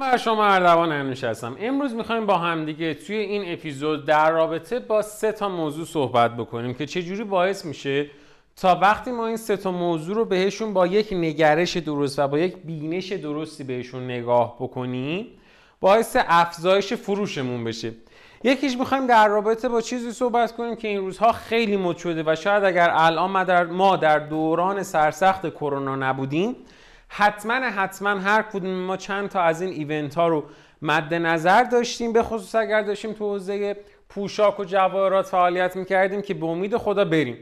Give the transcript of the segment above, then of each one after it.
بر شما اردوان انوش هستم امروز می‌خوایم با همدیگه توی این اپیزود در رابطه با سه تا موضوع صحبت بکنیم که چجوری باعث میشه تا وقتی ما این سه تا موضوع رو بهشون با یک نگرش درست و با یک بینش درستی بهشون نگاه بکنیم باعث افزایش فروشمون بشه. یکیش می‌خوایم در رابطه با چیزی صحبت کنیم که این روزها خیلی مد شده و شاید اگر الان ما در دوران سرسخت کرونا نبودیم حتما حتما هر کدوم ما چند تا از این event ها رو مد نظر داشتیم به خصوص اگر داشتیم تو حوزه پوشاک و جواهرات فعالیت می‌کردیم که به امید خدا بریم.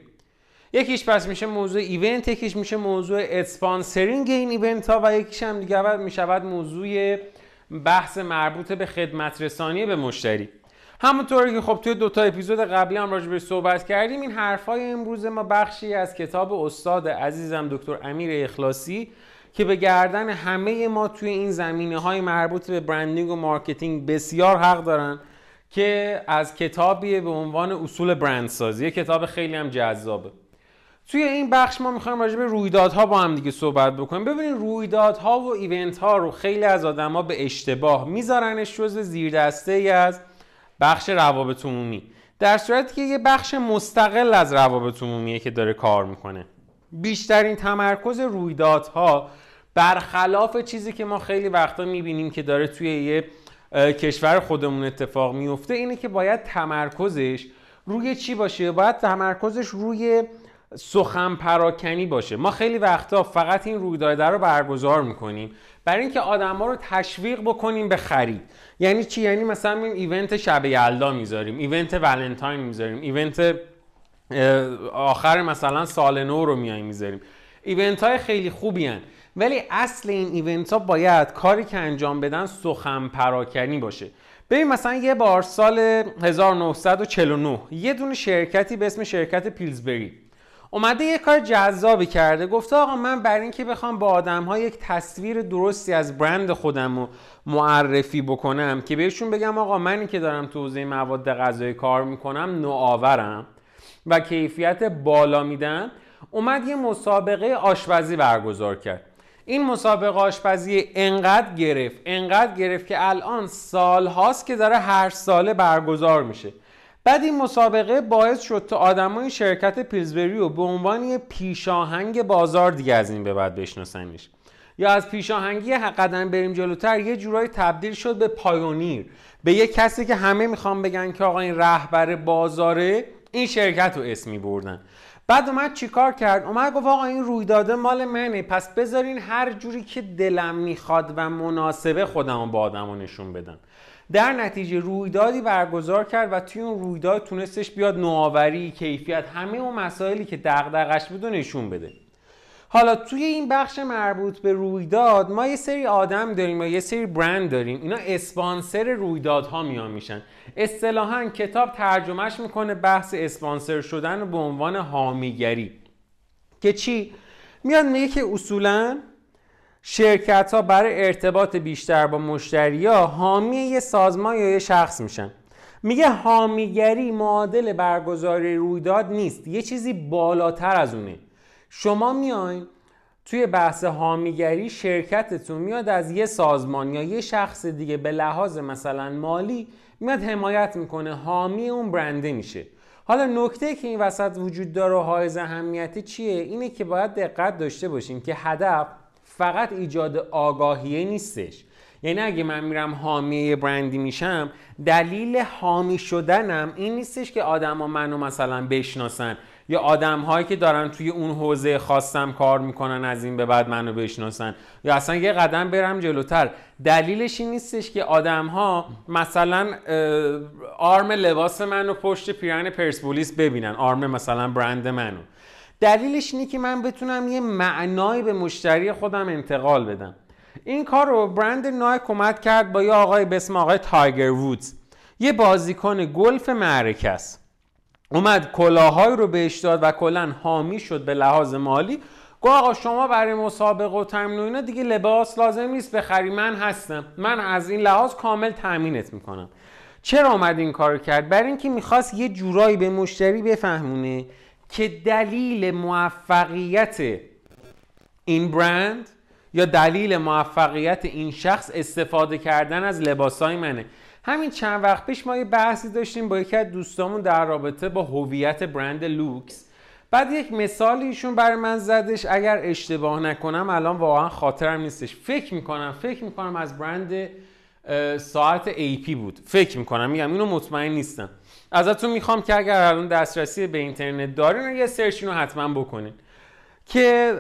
یکیش پس میشه موضوع event یکیش میشه موضوع sponsoring این event ها و یکیش هم دیگه می‌شود موضوع بحث مربوط به خدمت رسانی به مشتری. همونطوری که خب توی دوتا اپیزود قبلی هم راجع صحبت کردیم این حرفای امروز ما بخشی از کتاب استاد عزیزم دکتر امیر اخلاصی که به گردن همه ما توی این زمینه های مربوط به branding و marketing بسیار حق دارن که از کتابیه به عنوان اصول برندسازی یه کتاب خیلی هم جذابه. توی این بخش ما می‌خوایم راجع به رویدادها با هم دیگه صحبت بکنیم. ببینید رویدادها و event ها رو خیلی از آدما به اشتباه میذارنش جزء زیردسته ای از بخش روابط عمومی. در صورتی که یه بخش مستقل از روابط عمومیه که داره کار می‌کنه. بیشترین تمرکز رویدادها برخلاف چیزی که ما خیلی وقتا می‌بینیم که داره توی یه کشور خودمون اتفاق میفته اینه که باید تمرکزش روی چی باشه؟ باید تمرکزش روی سخن پراکنی باشه. ما خیلی وقتا فقط این رویداد رو برگزار می‌کنیم برای اینکه آدما رو تشویق بکنیم به خرید. یعنی چی؟ یعنی مثلا مییم ایونت شب یلدا می‌ذاریم ایونت ولنتاین می‌ذاریم ایونت آخر مثلا سال نو رو میایم می‌ذاریم. ایونت های خیلی خوبی هن. ولی اصل این ایونت ها باید کاری که انجام بدن سخن پراکنی باشه. ببین مثلا یه بار سال 1949 یه دونه شرکتی به اسم شرکت پیلزبری اومده یه کار جذابی کرده. گفته آقا من برای اینکه بخوام با آدم ها یک تصویر درستی از برند خودم رو معرفی بکنم که بهشون بگم آقا منی که دارم تو حوزه مواد غذایی کار می‌کنم نوآورم. و کیفیت بالا میدم اومد یه مسابقه آشپزی برگزار کرد. این مسابقه آشپزی انقدر گرفت انقدر گرفت که الان سال هاست که داره هر ساله برگزار میشه. بعد این مسابقه باعث شد تا آدمای شرکت پیلزبری رو به عنوان یه پیشاهنگ بازار دیگه از این به بعد بشناسنش یا از پیشاهنگی قدم بریم جلوتر یه جورایی تبدیل شد به پایونیر به یه کسی که همه می‌خوان بگن که آقا این رهبر بازاره این شرکت رو اسمی بردن بعد اومد چیکار کرد؟ اومد گفت آقا این رویداده مال منه. پس بذارین هر جوری که دلم می‌خواد و مناسبه خودم با آدم نشون بدم. در نتیجه رویدادی برگزار کرد و توی اون رویداد تونستش بیاد نوآوری کیفیت همه اون مسائلی که دغدغش بود نشون بده. حالا توی این بخش مربوط به رویداد ما یه سری آدم داریم و یه سری برند داریم. اینا اسپانسر رویدادها میان میشن. اصطلاحا کتاب ترجمهش می‌کنه بحث اسپانسر شدن به عنوان حامیگری. که چی؟ میاد میگه که اصولا شرکت ها برای ارتباط بیشتر با مشتری ها حامی یه سازمان یا یه شخص میشن. میگه حامیگری معادل برگزاری رویداد نیست. یه چیزی بالاتر از اونه. شما میاین توی بحث حامیگری شرکتتون میاد از یه سازمان یا یه شخص دیگه به لحاظ مثلا مالی میاد حمایت می‌کنه. حامی اون برنده میشه. حالا نکته که این وسط وجود داره و حائز اهمیتی چیه؟ اینه که باید دقت داشته باشیم که هدف فقط ایجاد آگاهیه نیستش. یعنی اگه من میرم حامی برندی میشم دلیل حامی شدنم این نیستش که آدما منو مثلا بشناسن. یا آدم هایی که دارن توی اون حوزه خواستم کار می‌کنن از این به بعد منو بشناسن. یا اصلا یه قدم برم جلوتر. دلیلش این نیستش که آدم ها مثلا آرم لباس منو پشت پیرن پرسپولیس ببینن آرم مثلا برند منو. دلیلش اینه که من بتونم یه معنایی به مشتری خودم انتقال بدم. این کار رو برند نایک اومد کرد با یه آقای به اسم آقای تایگر وودز. یه بازیکن گلف معرکه است. اومد کلاهایی رو بهش داد و کلا حامی شد به لحاظ مالی. گفت آقا شما برای مسابقه و تمرین و اینا دیگه لباس لازم نیست بخری من هستم. من از این لحاظ کامل تامینت می‌کنم. چرا اومد این کار کرد؟ برای اینکه می‌خواست یه جورایی به مشتری بفهمونه که دلیل موفقیت این برند یا دلیل موفقیت این شخص استفاده کردن از لباسای منه. همین چند وقت پیش ما یه بحثی داشتیم با یکی از دوستامون در رابطه با هویت برند لوکس. بعد یک مثالی ایشون برای من زدش اگر اشتباه نکنم الان واقعا خاطرم نیستش. فکر می‌کنم فکر می‌کنم از برند ساعت AP بود. فکر می‌کنم میگم اینو مطمئن نیستم. ازتون می‌خوام که اگر الان دسترسی به اینترنت دارین یه search رو حتما بکنین. که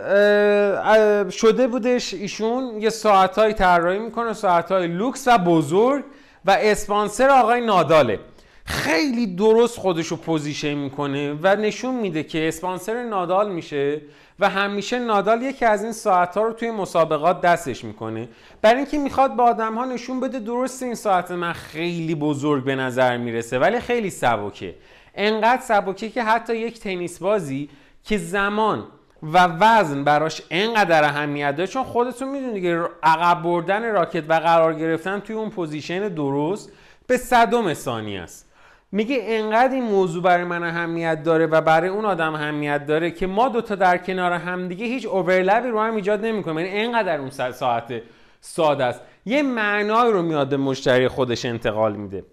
شده بودش ایشون یه ساعتهایی طراحی می‌کنه ساعتهای لوکس و بزرگ. و اسپانسر آقای ناداله. خیلی درست خودش رو position می‌کنه و نشون میده که اسپانسر نادال میشه و همیشه نادال یکی از این ساعت ها رو توی مسابقات دستش می‌کنه. برای اینکه می‌خواد به آدم ها نشون بده درست این ساعت من خیلی بزرگ به نظر می‌رسه ولی خیلی سبکه. انقدر سبکه که حتی یک تنیس بازی که زمان و وزن براش انقدر اهمیت داره چون خودتون می‌دونید دیگه عقب بردن راکت و قرار گرفتن توی اون position درست به صدم ثانیه است. میگه انقدر این موضوع برای من اهمیت داره و برای اون آدم اهمیت داره که ما دوتا در کنار هم دیگه هیچ اوورلپی رو هم ایجاد نمی‌کنیم. یعنی انقدر اون ساعت ساده است. یه معنای رو میاد مشتری خودش انتقال میده.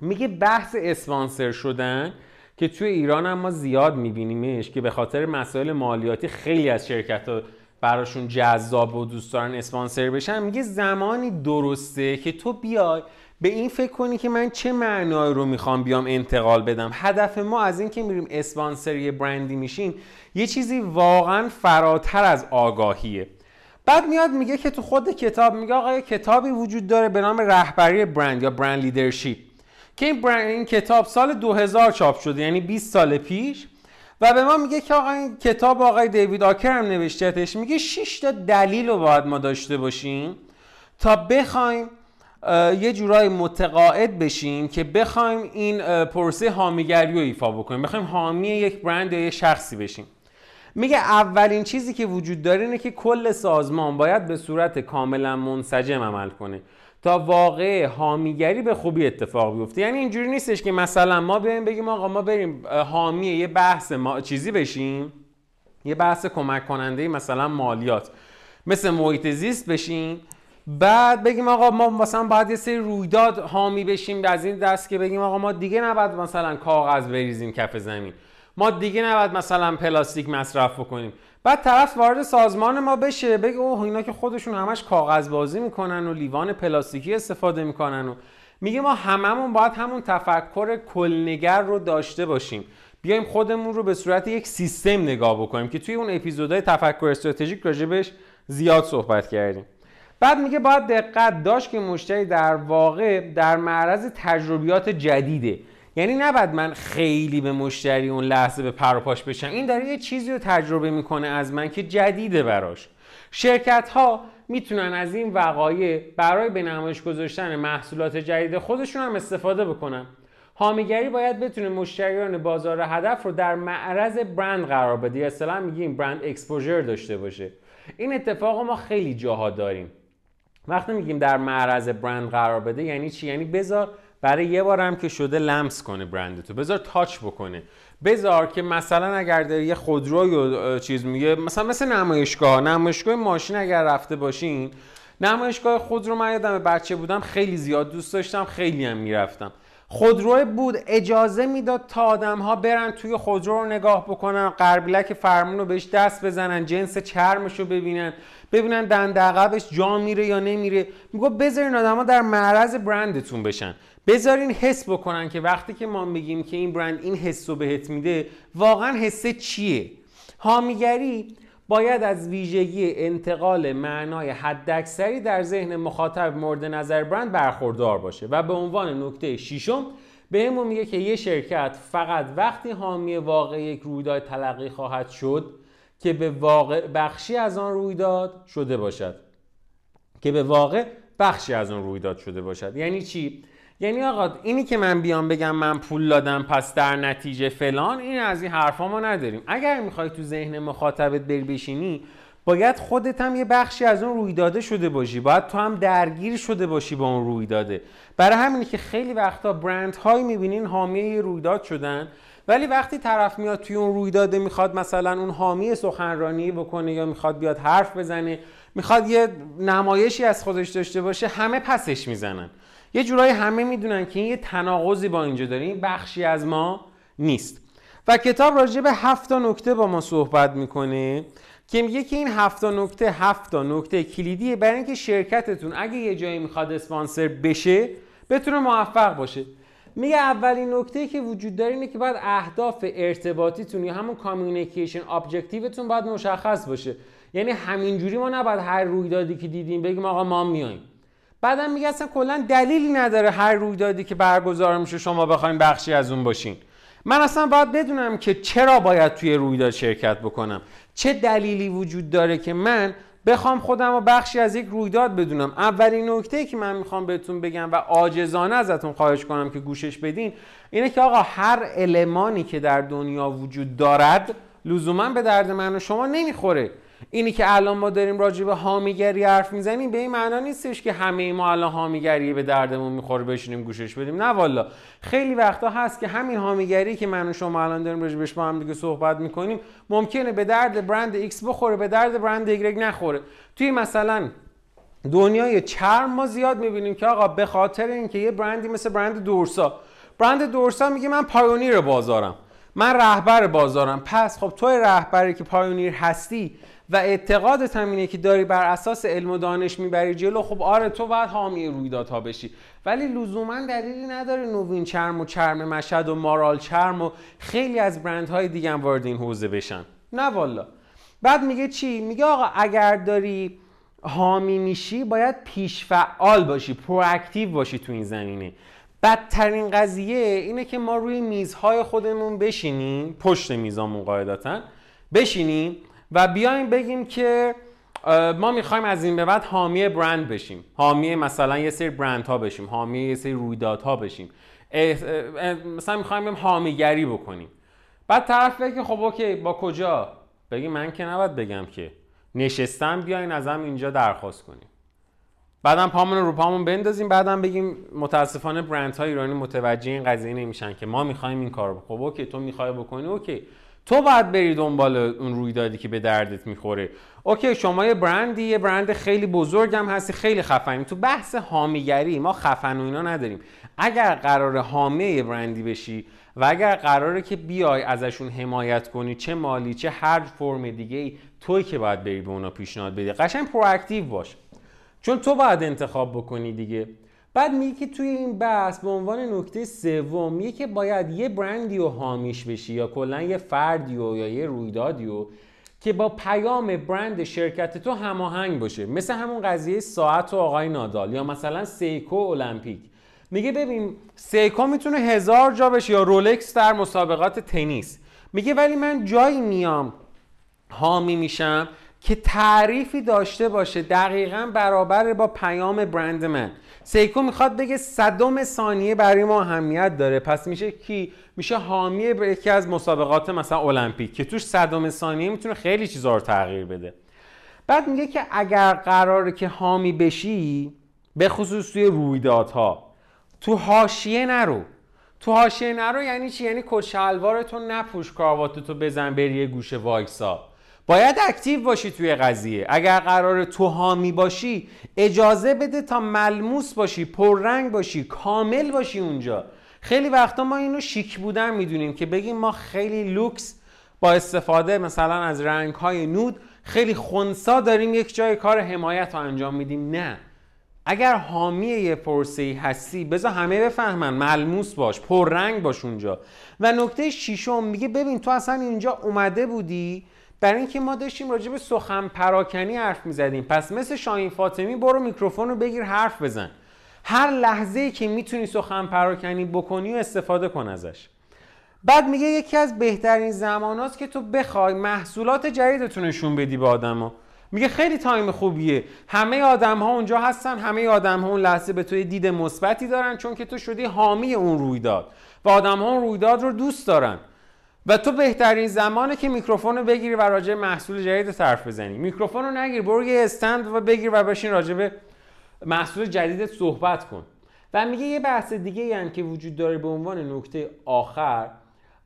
میگه بحث اسپانسر شدن که توی ایران هم ما زیاد میبینیمش که به خاطر مسائل مالیاتی خیلی از شرکت ها براشون جذاب و دوست دارن اسپانسر بشن میگه زمانی درسته که تو بیای به این فکر کنی که من چه معنایی رو می‌خوام بیام انتقال بدم؟ هدف ما از این که میریم اسپانسر یه برندی میشیم یه چیزی واقعا فراتر از آگاهیه. بعد میاد میگه که تو خود کتاب میگه آقا کتابی وجود داره به نام رهبری برند یا برند لیدرشپ که این, این کتاب سال 2000 چاپ شده یعنی 20 سال پیش. و به ما میگه که آقا این کتاب آقای دیوید آکر هم نوشتهش میگه 6 تا دلیل رو باید ما داشته باشیم تا بخوایم یه جورای متقاعد بشیم که بخوایم این پروسه حامیگری رو ایفا بکنیم. بخوایم حامی یک برند یا یک شخصی بشیم. میگه اولین چیزی که وجود داره اینه که کل سازمان باید به صورت کاملا منسجم عمل کنه. تا واقع حامیگری به خوبی اتفاق بیفته. یعنی اینجوری نیستش که مثلا ما بیایم بگیم آقا ما بریم حامی یه بحث ما چیزی بشیم. یه بحث کمک کننده مثلا مالیات. مثل محیط زیست بشیم. بعد بگیم آقا ما مثلا باید یه سری رویداد حامی بشیم از این دست که بگیم آقا ما دیگه نباید مثلا کاغذ بریزیم کف زمین. ما دیگه نباید مثلا پلاستیک مصرف بکنیم. بعد طرف وارد سازمان ما بشه بگه اوه اینا که خودشون همش کاغذ بازی می‌کنن و لیوان پلاستیکی استفاده می‌کنن و میگه ما هممون باید همون تفکر کلنگر رو داشته باشیم. بیایم خودمون رو به صورت یک سیستم نگاه بکنیم که توی اون اپیزودهای تفکر استراتژیک راجبش زیاد صحبت کردیم. بعد میگه باید دقت داشت که مشتری در واقع در معرض تجربیات جدیده. یعنی نباید من خیلی به مشتری اون لحظه به پر و پاش بشم. این داره یه چیزی رو تجربه می‌کنه از من که جدیده براش. شرکت ها می‌تونن از این وقایع برای به نمایش گذاشتن محصولات جدید خودشون هم استفاده بکنن. حامیگری باید بتونه مشتریان بازار هدف رو در معرض برند قرار بده. یا اصطلاحا میگیم برند اکسپوژر داشته باشه. این اتفاق ما خیلی جاها داریم. وقتی میگیم در معرض برند قرار بده یعنی چی؟ یعنی بذار برای یه بار هم که شده لمس کنه برندتو بذار تاچ بکنه. بذار که مثلا اگر در یه خودرو یا چیز میگه مثلا مثل نمایشگاه. نمایشگاه ماشین اگر رفته باشین نمایشگاه خودرو من یادم بچه بودم خیلی زیاد دوست داشتم خیلی هم می‌رفتم. خودرو بود اجازه می‌داد تا آدم ها برن توی خودرو رو نگاه بکنن قربیلک فرمون رو بهش دست بزنن جنس چرمش رو ببینن. ببینن دند عقبش جا میره یا نمیره. میگو بذارین ها در معرض برندتون بشن. بذارین حس بکنن که وقتی که ما میگیم که این برند این حس رو بهت میده واقعا حسه چیه؟ حامیگری باید از ویژگی انتقال معنای حداکثری در ذهن مخاطب مورد نظر برند برخوردار باشه و به عنوان نکته ششم بهمون میگه که یه شرکت فقط وقتی حامی واقع یک رویداد تلقی خواهد شد که به واقع بخشی از آن رویداد شده باشد. که به واقع بخشی از آن رویداد شده باشد. یعنی چی؟ یعنی آقا اینی که من بیام بگم من پول دادم پس در نتیجه فلان این از این حرفا ما نداریم. اگر می‌خوای تو ذهن مخاطبت بری بشینی باید خودت هم یه بخشی از اون رویداده شده باشی. باید تو هم درگیر شده باشی با اون رویداده. برای همینی که خیلی وقتا برند هایی می‌بینین حامی رویداد شدن ولی وقتی طرف میاد توی اون رویداده می‌خواد مثلا اون حامی سخنرانی بکنه یا می‌خواد بیاد حرف بزنه می‌خواد یه نمایشی از خودش داشته باشه همه پسش می‌زنن. یه جورایی همه می‌دونن که این یه تناقضی با اینجا داره. این بخشی از ما نیست. و کتاب راجع به هفت نکته با ما صحبت می‌کنه که میگه که این هفت نکته هفت نکته کلیدیه. برای اینکه شرکتتون اگه یه جایی می‌خواد اسپانسر بشه بتونه موفق باشه. میگه اولین نکته که وجود داره اینه که باید اهداف ارتباطیتون یا همون communication objective تون باید مشخص باشه. یعنی همینجوری ما نباید هر رویدادی که دیدیم بگیم آقا ما میایم. بعدم میگه اصلا کلا دلیلی نداره هر رویدادی که برگزار میشه شما بخواین بخشی از اون باشین. من اصلا باید بدونم که چرا باید توی رویداد شرکت بکنم. چه دلیلی وجود داره که من بخوام خودم و بخشی از یک رویداد بدونم؟ اولین نکته که من می‌خوام بهتون بگم و عاجزانه ازتون خواهش کنم که گوشش بدین اینه که آقا هر المانی که در دنیا وجود دارد لزوما به درد من و شما نمی‌خوره. اینی که الان ما داریم راجع به حامیگری حرف می‌زنیم به این معنا نیستش که همه ما الان حامیگری به دردمون می‌خوره بشینیم گوشش بدیم. نه والا خیلی وقتا هست که همین حامیگری که من و شما الان داریم راجع با هم دیگه صحبت می‌کنیم ممکنه به درد برند ایکس بخوره به درد برند ایگرگ نخوره. توی مثلا دنیای چرم ما زیاد می‌بینیم که آقا به خاطر اینکه یه برندی مثل برند دورسا برند دورسا میگه من pioneer بازارم من رهبر بازارم. پس خب تو رهبری که pioneer هستی و اعتقادت هم اینه که داری بر اساس علم و دانش می‌بری جلو خب آره تو باید حامی رویدادها بشی. ولی لزوما دلیلی نداره نوین چرم و چرم مشهد و مارال چرم و خیلی از برندهای دیگه هم وارد این حوزه بشن. نه والا. بعد میگه چی؟ میگه آقا اگر داری حامی میشی باید پیش فعال باشی proactive باشی تو این زمینه. بدترین قضیه اینه که ما روی میزهای خودمون بشینیم پشت میزامون قاعدتا بشینیم و بیایم بگیم که ما می‌خوایم از این به بعد حامی برند بشیم. حامی مثلا یه سری برند ها بشیم. حامی یه سری رویدادها بشیم. مثلا می‌خوایم بیم حامیگری بکنیم. بعد طرف بگه خب اوکی با کجا؟ بگی من که نباید بگم که. نشستم بیاین ازم اینجا درخواست کنیم. بعدم پامون رو پامون بندازیم. بعدم بگیم متاسفانه برند های ایرانی متوجه این قضیه نمیشن که ما می‌خوایم این کار خب okay تو می‌خوای بکنی okay. تو باید بری دنبال اون رویدادی که به دردت می‌خوره. okay شما یه برندی یه برند خیلی بزرگم هستی خیلی خفنی. تو بحث حامیگری ما خفن و اینا نداریم. اگر قرار حامی یه برندی بشی و اگر قراره که بیای ازشون حمایت کنی چه مالی چه هر فرم دیگه ای توی که باید بری به اونا پیشنهاد بدی. قشنگ proactive باش. چون تو باید انتخاب بکنی دیگه. بعد میگه که توی این بحث به عنوان نکته سوم میگه که باید یه برندی رو حامیش بشی یا کلا یه فردی و یا یه رویدادی و که با پیام برند شرکت تو هماهنگ باشه. مثل همون قضیه ساعت و آقای نادال یا مثلا سیکو المپیک میگه ببین سیکو می‌تونه هزار جا بشه یا رولکس در مسابقات تنیس. میگه ولی من جایی میام حامی میشم که تعریفی داشته باشه دقیقا برابر با پیام برند من. سیکو می‌خواد بگه صدم ثانیه برای ما اهمیت داره. پس میشه کی؟ میشه حامی یکی از مسابقات مثلا المپیک که توش صدم ثانیه می‌تونه خیلی چیزا رو تغییر بده. بعد میگه که اگر قراره که حامی بشی به خصوص توی رویدادها تو حاشیه نرو. تو حاشیه نرو یعنی چی؟ یعنی کت نپوش کراواتتو بزن بری یه گوشه وایسا. باید active باشی توی قضیه. اگر قرار تو حامی باشی اجازه بده تا ملموس باشی پررنگ باشی کامل باشی اونجا. خیلی وقتا ما اینو شیک بودن می‌دونیم که بگیم ما خیلی لوکس با استفاده مثلا از رنگ های nude خیلی خونسا داریم یک جای کار حمایت رو انجام میدیم. نه. اگر حامی یه پروسه هستی بذار همه بفهمن. ملموس باش پررنگ باش اونجا. و نکته شیشم میگه ببین تو اصلا اینجا اومده بودی برای اینکه ما داشتیم راجع به سخن پراکنی حرف می‌زدیم. پس مثل شاهین فاطمی برو میکروفون رو بگیر حرف بزن. هر لحظه که می‌تونی سخن پراکنی بکنی و استفاده کن ازش. بعد میگه یکی از بهترین زمانات که تو بخوای محصولات جدیدتون نشون بدی به آدما میگه خیلی time خوبیه. همه آدم ها اونجا هستن همه آدم ها اون لحظه به توی دید مثبتی دارن چون که تو شدی حامی اون رویداد و آدم ها اون رویداد رو دوست دارن. و تو بهترین زمانه که میکروفون رو بگیری و راجع محصول جدید حرف بزنی. میکروفون رو نگیر برو یه استند و بگیر و بشین راجع به محصول جدیدت صحبت کن. و میگه یه بحث دیگه هم که وجود داره به عنوان نکته آخر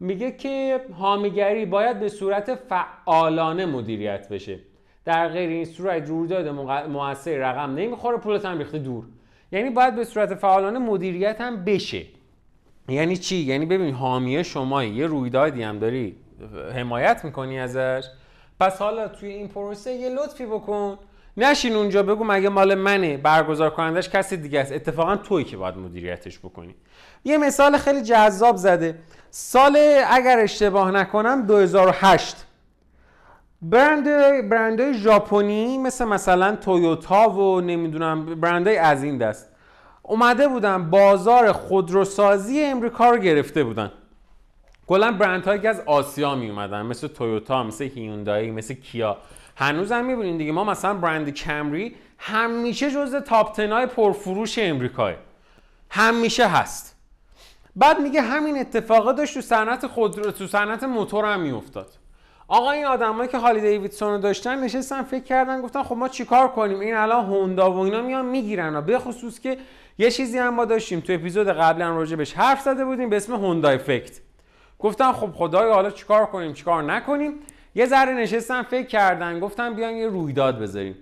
میگه که حامیگری باید به صورت فعالانه مدیریت بشه. در غیر این صورت رویداد موثر رقم نمی‌خوره پولت هم ریخته دور. یعنی باید به صورت فعالانه مدیریت هم بشه. یعنی چی؟ یعنی ببین حامیه شما یه رویدادی هم داری حمایت می‌کنی ازش. پس حالا توی این پروسه یه لطفی بکن. نشین اونجا بگو مگه مال منه. برگزار کنندش کسی دیگه است. اتفاقا توی که باید مدیریتش بکنی. یه مثال خیلی جذاب زده. سال اگر اشتباه نکنم 2008 برند برندهای ژاپنی مثل مثلا تویوتا و نمی‌دونم برندهای از این دست. اومده بودن بازار خودروسازی امریکا رو گرفته بودن. کلا برندهایی که از آسیا می اومدن مثل تویوتا مثل هیوندای مثل کیا. هنوز هم می‌بینید دیگه. ما مثلا برند کمری همیشه جزء تاپ تنای پرفروش امریکاه. همیشه هست. بعد میگه همین اتفاقا داشت تو صنعت خود تو صنعت موتور هم میافتاد. آقا این آدمایی که هالی دیویدسون رو داشتن نشستن فکر کردن گفتن خب ما چیکار کنیم؟ این الان هوندا و اینا میان می‌گیرن به خصوص که یه چیزی هم ما داشتیم تو اپیزود قبلا راجع بهش حرف زده بودیم به اسم هوندا افکت گفتن خب خدای حالا چیکار کنیم؟ چیکار نکنیم؟ یه ذره نشستن فکر کردن گفتن بیان یه رویداد بذاریم.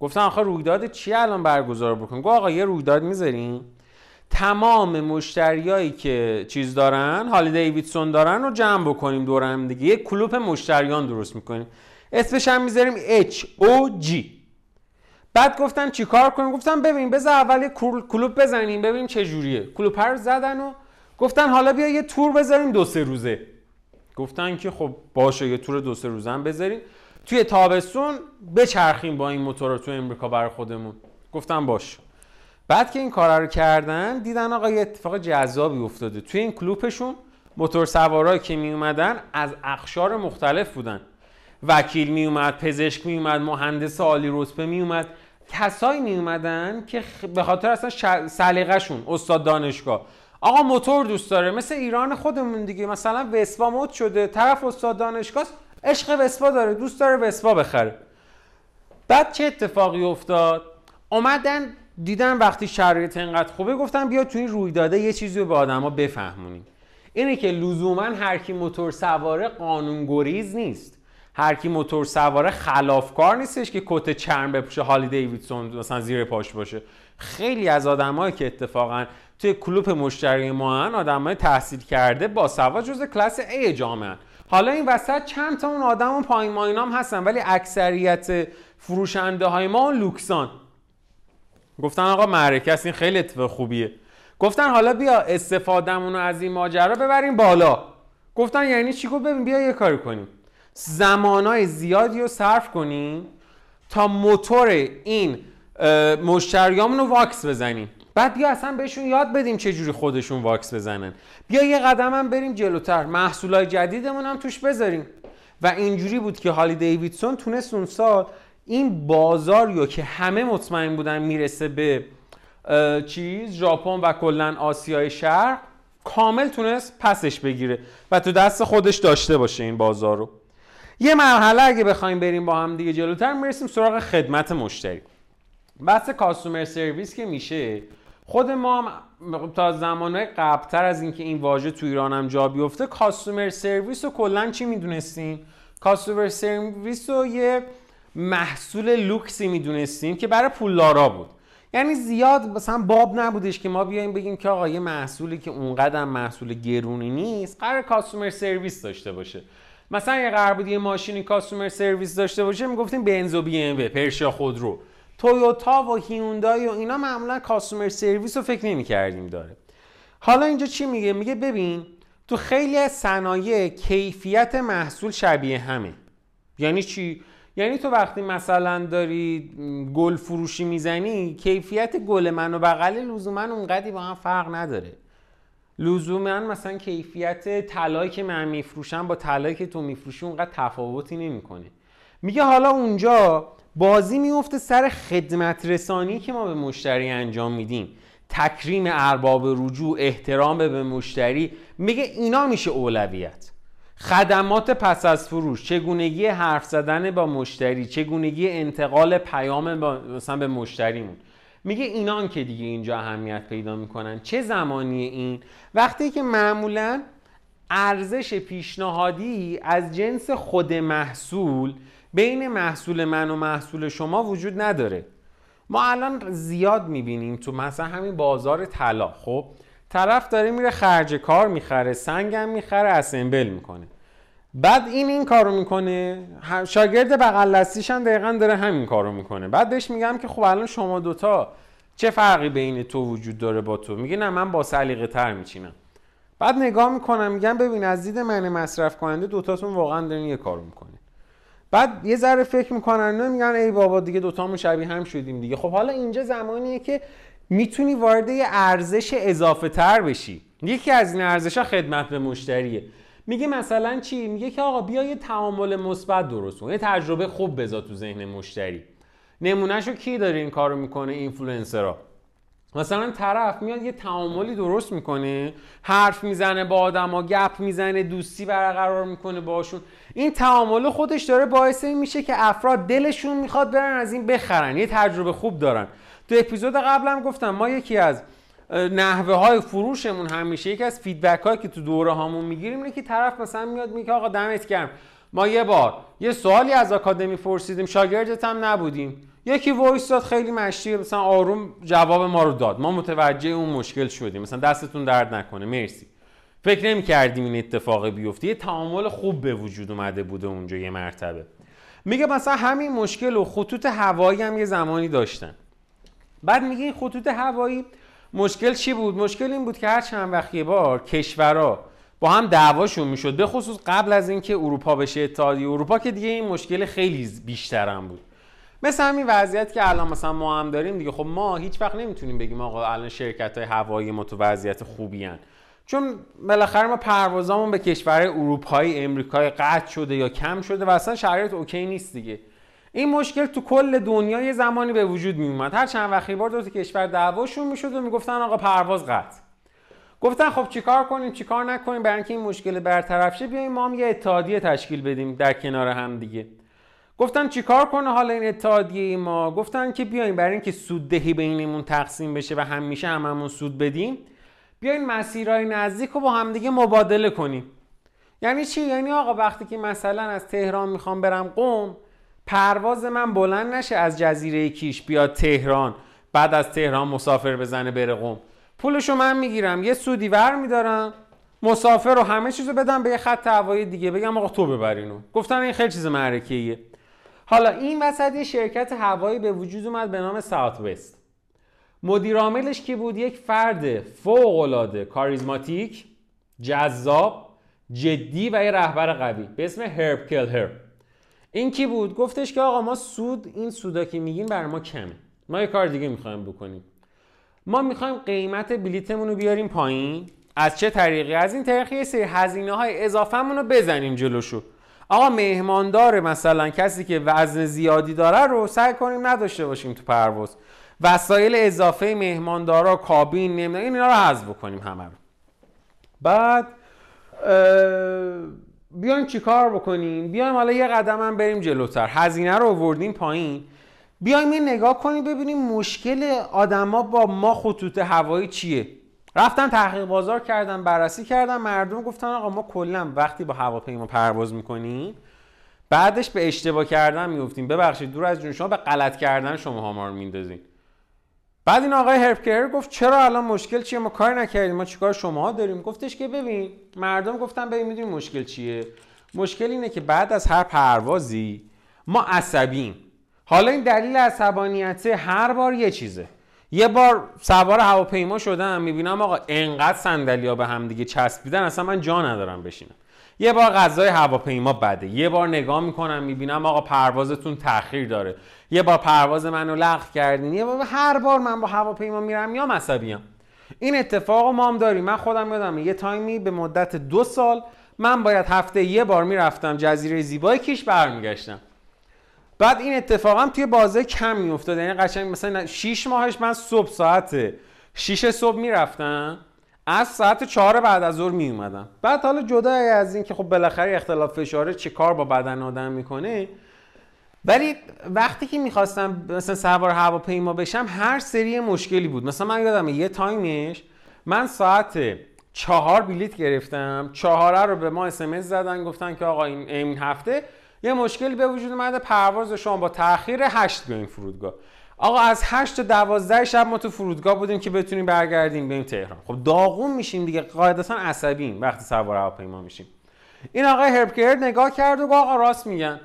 گفتن آخه رویداد چی الان برگزار بکنیم؟ گفت آقا یه رویداد می‌ذاریم؟ تمام مشتریایی که چیز دارن هالی دیویدسون دارن رو جمع بکنیم دور هم دیگه. یه کلوپ مشتریان درست می‌کنیم. اسمش هم می‌ذاریم H O G. بعد گفتن چیکار کنیم؟ گفتن ببین بذار اول یه کلوپ بزنیم ببینیم چه جوریه. کلوپ رو زدن و گفتن حالا بیا یه تور بذاریم دو سه روزه. گفتن که خب باشه یه تور دو سه روزه هم بذاریم. توی تابستون بچرخیم با این موتور تو امریکا برای خودمون. گفتن باش بعد که این کار رو کردن دیدن آقا یه اتفاق جذابی افتاده. توی این کلوپشون موتور سوارایی که می اومدن از اخشار مختلف بودن. وکیل می اومد پزشک می اومد مهندس عالی رتبه می اومد کسایی می اومدن که به خاطر اصلا سلیقه‌شون استاد دانشگاه. آقا موتور دوست داره مثل ایران خودمون دیگه. مثلا وسپا مود شده طرف استاد دانشگاه عشق وسپا داره دوست داره وسپا بخره. بعد چه اتفاقی افتاد؟ اومدن دیدن وقتی شرایط انقدر خوبه گفتن بیا تو این رویداده یه چیزی رو به آدما بفهمونیم. اینه که لزوما هر کی موتور سواره قانون گریز نیست. هر کی موتور سواره خلافکار نیستش که کت چرم بپوشه هالی دیویدسون مثلا زیر پاش باشه. خیلی از آدمایی که اتفاقا توی کلوپ مشتری ما هن آدمای تحصیل کرده با سواد جز کلاس A جامعه حالا این وسط چند تا اون آدم و پایین هم هستن ولی اکثریت فروشنده های ما لوکسان. گفتن آقا معرکه این خیلی اتفاق خوبیه. گفتن حالا بیا استفادهمون رو از این ماجرا ببریم بالا. گفتن یعنی چی؟ گفت ببین بیا یه کاری کنیم. زمانای زیادی رو صرف کنیم تا موتور این مشتریامون رو واکس بزنیم. بعد بیا اصلا بهشون یاد بدیم چه جوری خودشون واکس بزنن. بیا یه قدم هم بریم جلوتر. محصولای جدیدمون هم توش بذاریم. و اینجوری بود که هالی دیویدسون تونست اون سال این بازار که همه مطمئن بودن می‌رسه به چیز ژاپن و کلا آسیای شرق کامل تونست پسش بگیره و تو دست خودش داشته باشه این بازار رو. یه مرحله اگه بخوایم بریم با هم دیگه جلوتر می‌رسیم سراغ خدمت مشتری. بحث کاستومر سرویس که میشه خود ما تا زمانهای قبلتر از اینکه این واژه تو ایران هم جا بیفته کاستومر سرویس رو کلا چی می‌دونستیم؟ کاستومر سرویس رو یه محصول لوکسی می‌دونستیم که برای پولدارا بود. یعنی زیاد مثلا باب نبودش که ما بیایم بگیم که آقا یه محصولی که اونقدر محصول گرونی نیست قرار کاستومر سرویس داشته باشه. مثلا یه قرار بود یه ماشینی کاستومر سرویس داشته باشه می‌گفتیم بنز و بی ام و پرشیا خودرو. تویوتا و هیوندای و اینا معمولا کاستومر سرویس رو فکر نمی کردیم داره. حالا اینجا چی میگه؟ میگه ببین تو خیلی از صنایع کیفیت محصول شبیه همه. یعنی چی؟ یعنی تو وقتی مثلا داری گل فروشی می‌زنی کیفیت گل من و بغل لزوما اونقدی با هم فرق نداره. لزوما مثلا کیفیت طلایی که من میفروشم با طلایی که تو میفروشی اونقدر تفاوتی نمی‌کنه. میگه حالا اونجا بازی میفته سر خدمت رسانی که ما به مشتری انجام میدیم. تکریم ارباب رجوع احترام به مشتری. میگه اینا میشه اولویت. خدمات پس از فروش چگونگی حرف زدن با مشتری چگونگی انتقال پیام مثلا به مشتریمون میگه اینان که دیگه اینجا اهمیت پیدا می‌کنن. چه زمانی این؟ وقتی که معمولا ارزش پیشنهادی از جنس خود محصول بین محصول من و محصول شما وجود نداره. ما الان زیاد می‌بینیم تو مثلا همین بازار طلا خب؟ طرف داره میره خرج کار می‌خره سنگم می‌خره اسمبل می‌کنه. بعد این این کارو می‌کنه شاگرد بغل هم دقیقا داره همین کارو می‌کنه. بعد بهش میگم که خب الان شما دوتا چه فرقی بین تو وجود داره با تو؟ میگه نه من با سلیقه تر میچینم. بعد نگاه می‌کنم میگم ببین از دید من مصرف کننده دوتاتون واقعا دارین یه کارو می‌کنه بعد یه ذره فکر می‌کنن نه میگن ای بابا دیگه دوتامون شبیه هم شدیم دیگه. خب حالا اینجا زمانیه که می‌تونی وارد ارزش اضافه تر بشی. یکی از این ارزش ها خدمت به مشتریه. میگه مثلا چی؟ میگه که آقا بیا یه تعامل مثبت درست کن. یه تجربه خوب بذار تو ذهن مشتری. نمونهشو کی داره این کارو می‌کنه؟ اینفلوئنسرها. مثلا طرف میاد یه تعاملی درست می‌کنه حرف می‌زنه با آدما گپ می‌زنه دوستی برقرار می‌کنه باشون. این تعامل خودش داره باعث میشه که افراد دلشون می‌خواد برن از این بخرن. یه تجربه خوب دارن. تو اپیزود قبلم گفتم ما یکی از نحوه های فروشمون همیشه یکی از feedback هایی که تو دوره هامون می‌گیریم اینه که طرف مثلا میاد میگه آقا دمت گرم. ما یه بار یه سوالی از آکادمی پرسیدیم شاگردت هم نبودیم. یکی voice داد خیلی مشتی مثلا آروم جواب ما رو داد. ما متوجه اون مشکل شدیم. مثلا دستتون درد نکنه. مرسی. فکر نمی کردیم این اتفاق بیفته. یه تعامل خوب به وجود اومده بوده اونجا یه مرتبه. میگه مثلا همین مشکل و خطوط هوایی هم یه زمانی داشتن. بعد میگه این خطوط هوایی مشکل چی بود؟ مشکل این بود که هر چند وقت یه بار کشورها با هم دعواشون می‌شد به خصوص قبل از اینکه اروپا بشه اتحادیه اروپا که دیگه این مشکل خیلی بیشتر هم بود. مثل همین وضعیت که الان مثلا ما هم داریم دیگه. خب ما هیچ وقت نمی‌تونیم بگیم آقا الان شرکت های هوایی ما تو وضعیت خوبی هن. چون بالاخره ما پروازامون به کشورهای اروپایی امریکایی قطع شده یا کم شده و اصلا شرایط اوکی نیست دیگه. این مشکل تو کل دنیا یه زمانی به وجود می اومد هر چند وقتی بار دو کشور دعواشون می‌شد و می‌گفتن آقا پرواز قطع. گفتن خب چیکار کنیم؟ چیکار نکنیم؟ برای اینکه این مشکل برطرف شه بیایم ما یه اتحادیه تشکیل بدیم در کنار هم دیگه. گفتن چیکار کنه حالا این اتحادیه ما؟ گفتن که بیایم برای اینکه سود دهی بینمون تقسیم بشه و همیشه هممون سود بدیم بیاین مسیرهای نزدیک رو با همدیگه مبادله کنیم. یعنی چی؟ یعنی آقا وقتی که مثلا از تهران می‌خوام برم قم پرواز من بلند نشه از جزیره کیش بیاد تهران. بعد از تهران مسافر بزنه بره قم. پولشو من می‌گیرم. یه سودی ور میدارم. مسافر رو همه چیزو بدم به یه خط هوایی دیگه. بگم آقا تو ببرینو گفتن این خیلی چیز معرکه‌ایه. حالا این وسط یه شرکت هوایی به وجود اومد به نام ساوت وست مدیر عاملش کی بود؟ یک فرد فوق العاده کاریزماتیک جذاب جدی و یه رهبر قوی. به اسم هرب کلهر. این کی بود؟ گفتش که آقا ما سود این سودا که میگیم بر ما کمه. ما یه کار دیگه می‌خوایم بکنیم. ما می‌خوایم قیمت بلیتمون رو بیاریم پایین. از چه طریقی؟ از این طریق یه سری هزینه های اضافهمون رو بزنیم جلوشو. آقا مهماندار مثلا کسی که وزن زیادی داره رو سعی کنیم نداشته باشیم تو پرواز. وسایل اضافه مهماندارا کابین نمی‌دونم اینا رو حذف بکنیم همه رو. بعد بیایم چیکار بکنیم؟ بیایم حالا یه قدم هم بریم جلوتر. هزینه رو آوردیم پایین. بیایم این نگاه کنیم ببینیم مشکل آدما با ما خطوط هوایی چیه. رفتن تحقیق بازار کردن بررسی کردن مردم گفتن آقا ما کلا وقتی با هواپیما پرواز می‌کنیم بعدش به اشتباه کردن میفتیم ببخشید دور از جون شما به غلط کردن شما ما رو میندازین بعد این آقای هرپکر گفت چرا الان مشکل چیه؟ ما کار نکردیم. ما چیکار شما داریم؟ گفتش که ببین مردم گفتن ببین می‌دونی مشکل چیه. مشکل اینه که بعد از هر پروازی ما عصبیم. حالا این دلیل عصبانیت هر بار یه چیزه. یه بار سوار هواپیما شدم می‌بینم آقا انقدر صندلیا به هم دیگه چسبیدن اصلا من جا ندارم بشینم. یه بار غذای هواپیما بده. یه بار نگاه می‌کنم می‌بینم آقا پروازتون تاخیر داره. یه بار پرواز منو لغو کردین. یه بار هر بار من با هواپیما میرم یا عصبیم این اتفاق ما هم داریم. من خودم یادم یه تایمی به مدت دو سال من باید هفته یه بار می‌رفتم جزیره زیبای کیش برمیگشتم. بعد این اتفاق هم توی بازه کم میافتاد. یعنی قشنگ مثلا 6 ماهش من صبح ساعت 6 صبح می‌رفتم. از ساعت 4 بعد از ظهر می اومدم بعد حالا جدا از این که خب بالاخره اختلاف فشاره چه کار با بدن آدم می‌کنه ولی وقتی که می‌خواستم مثلا سوار هواپیما بشم هر سری مشکلی بود. مثلا من یادم یه تایمش من ساعت چهار بلیت گرفتم چهاره رو به ما اسمس زدن گفتن که آقا این, این هفته یه مشکلی به وجود اومده پرواز شما با تاخیر 8 بیاین فرودگاه. آقا از 8 تا 12 شب ما تو فرودگاه بودیم که بتونیم برگردیم بریم تهران. خب داغون میشیم دیگه. قاعدتا عصبیم وقتی سوار هواپیما میشیم. این آقای هربکر نگاه کرد و گفت آقا راست میگن.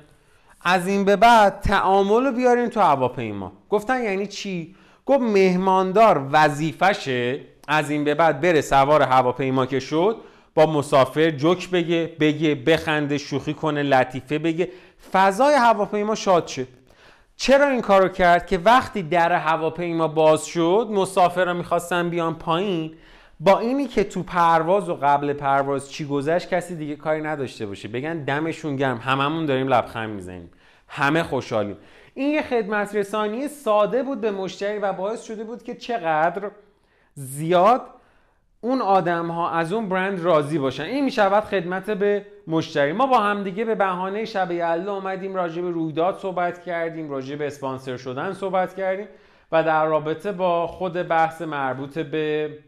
از این به بعد تعامل رو بیارین تو هواپیما. گفتن یعنی چی؟ گفت مهماندار وظیفشه از این به بعد بره سوار هواپیما که شد با مسافر جوک بگه بگه بخنده شوخی کنه لطیفه بگه. فضای هواپیما شاد شه. چرا این کارو کرد که وقتی در هواپیما باز شد مسافرها می‌خواستن بیان پایین؟ با اینی که تو پرواز و قبل پرواز چی گذشت کسی دیگه کاری نداشته باشه. بگن دمشون گرم. هممون داریم لبخند می‌زنیم. همه خوشحالیم. این یه خدمت رسانی ساده بود به مشتری و باعث شده بود که چقدر زیاد اون آدم ها از اون برند راضی باشن. این می‌شود خدمت به مشتری. ما با همدیگه به بهانه شب یلدا اومدیم راجع به رویداد صحبت کردیم راجع به اسپانسر شدن صحبت کردیم و در رابطه با خود بحث مربوط به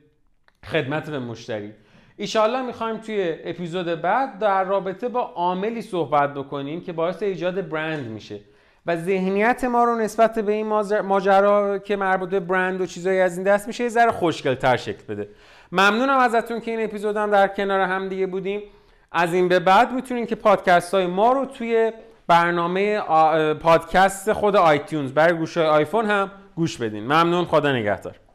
خدمت به مشتری. ایشالله می‌خوایم توی اپیزود بعد در رابطه با عاملی صحبت بکنیم که باعث ایجاد برند میشه و ذهنیت ما رو نسبت به این ماجرا که مربوط به برند و چیزایی از این دست میشه یه ذره خوشگلتر شکل بده. ممنونم ازتون که این اپیزود هم در کنار هم دیگه بودیم. از این به بعد می‌تونین که پادکست های ما رو توی برنامه پادکست خود آیتیونز برای گوش آیفون هم گوش بدین. ممنون خدا نگهدار.